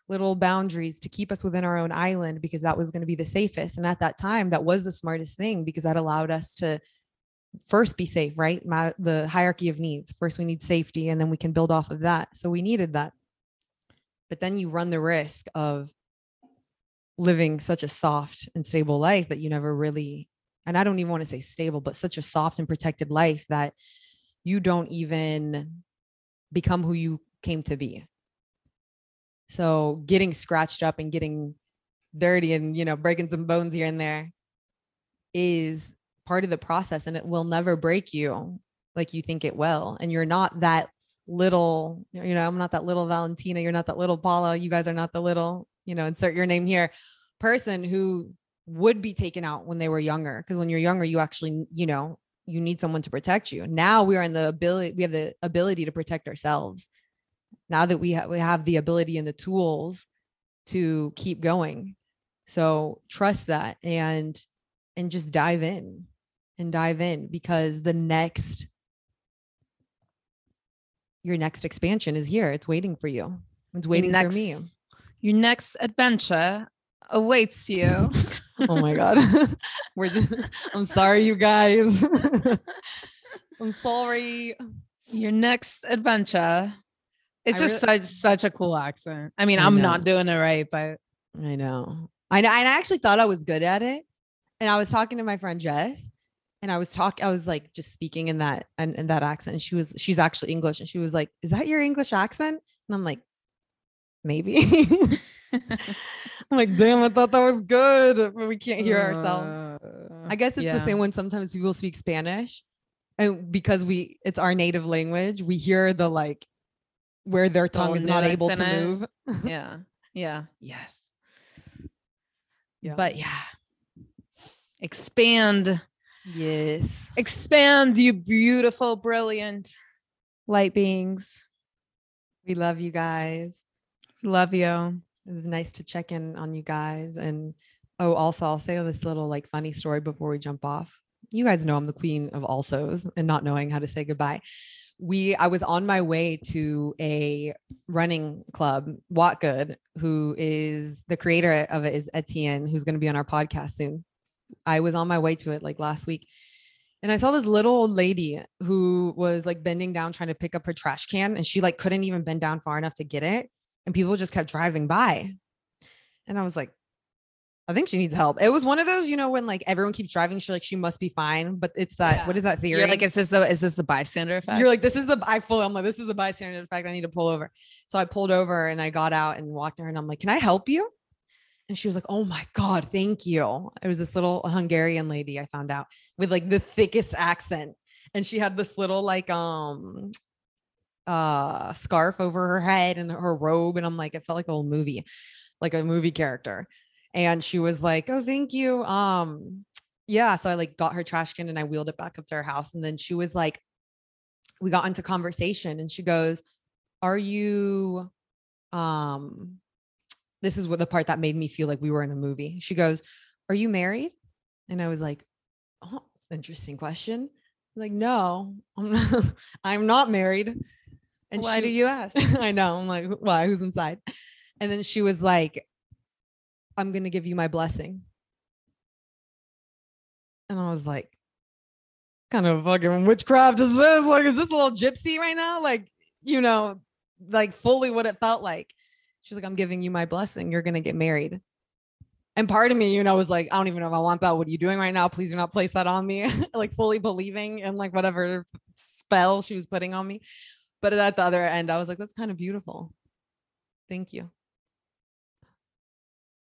S2: little boundaries to keep us within our own island because that was going to be the safest. And at that time, that was the smartest thing because that allowed us to first be safe, right? My, the hierarchy of needs. First, we need safety, and then we can build off of that. So we needed that. But then you run the risk of living such a soft and stable life that you never really and I don't even want to say stable, but such a soft and protected life that you don't even become who you came to be. So getting scratched up and getting dirty and you know breaking some bones here and there is part of the process and it will never break you like you think it will and you're not that little you know i'm not that little valentina you're not that little paula you guys are not the little you know insert your name here person who would be taken out when they were younger because when you're younger you actually you know you need someone to protect you. Now we are in the ability we have the ability to protect ourselves. Now that we have we have the ability and the tools to keep going. So trust that and and just dive in and dive in because the next your next expansion is here. It's waiting for you. It's waiting
S1: next,
S2: for me
S1: Your next adventure awaits you.
S2: oh my god we're just, i'm sorry you guys i'm sorry
S1: Your next adventure. It's
S2: I
S1: just such such a cool accent. I mean,
S2: I
S1: I'm
S2: know.
S1: not doing it right, but
S2: i know i know and i actually thought i was good at it and i was talking to my friend jess and i was talking i was like just speaking in that and in that accent and she was she's actually english and she was like is that your english accent and i'm like maybe i'm like damn i thought that was good but we can't hear ourselves
S1: Uh,
S2: I guess it's the same when sometimes people speak Spanish and because we it's our native language, we hear the like where their tongue
S1: Little
S2: is not able to
S1: in
S2: move.
S1: yeah. Yeah. Yes.
S2: Yeah.
S1: But yeah. Expand.
S2: Yes.
S1: Expand, you beautiful, brilliant light beings.
S2: We love you guys.
S1: Love you.
S2: It was nice to check in on you guys. And oh, also I'll say this little like funny story before we jump off. You guys know I'm the queen of alsos and not knowing how to say goodbye. We I was on my way to a running club, What Good, who is the creator of it is Etienne, who's going to be on our podcast soon. I was on my way to it like last week. And I saw this little old lady who was like bending down trying to pick up her trash can and she like couldn't even bend down far enough to get it and people just kept driving by. And I was like, I think she needs help. It was one of those, you know, when like everyone keeps driving, she like she must be fine. But it's that what
S1: Yeah.
S2: is that theory?
S1: You're like, is this the is this the bystander effect?
S2: You're like, this is the I fully I'm like, this is a bystander effect. I need to pull over. So I pulled over and I got out and walked to her and I'm like, Can I help you? And she was like, Oh my God, thank you. It was this little Hungarian lady I found out with like the thickest accent. And she had this little like um uh scarf over her head and her robe. And I'm like, it felt like a little movie, like a movie character. And she was like, Oh, thank you. Um, yeah. So I like got her trash can and I wheeled it back up to her house. And then she was like, we got into conversation and she goes, Are you um this is what the part that made me feel like we were in a movie. She goes, Are you married? And I was like, Oh, interesting question. Like, no, I'm not, I'm not married. And
S1: Why do you ask?
S2: I know. I'm like, why? Who's inside? And then she was like, I'm gonna give you my blessing. And I was like, kind of fucking witchcraft is this? Like, is this a little gypsy right now? Like, you know, like fully what it felt like. She's like, I'm giving you my blessing. You're gonna get married. And part of me, you know, was like, I don't even know if I want that. What are you doing right now? Please do not place that on me. like fully believing in like whatever spell she was putting on me. But at the other end, I was like, that's kind of beautiful. Thank you.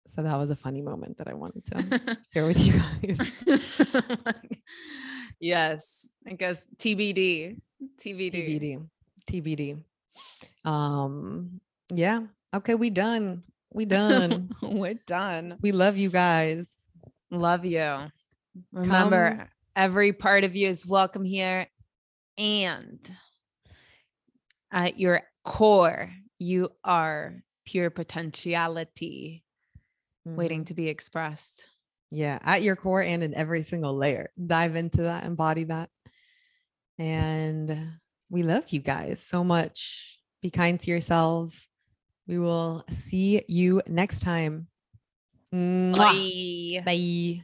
S2: So that was a funny moment that I wanted to share with you guys.
S1: yes, I guess TBD, TBD,
S2: TBD, TBD. Um, yeah. Okay, we done. We done.
S1: We're done.
S2: we love you guys.
S1: Love you. Remember, Come. every part of you is welcome here. And at your core, you are pure potentiality mm-hmm. waiting to be expressed.
S2: Yeah, at your core and in every single layer. Dive into that, embody that. And we love you guys so much. Be kind to yourselves. We will see you next time.
S1: Bye.
S2: Bye.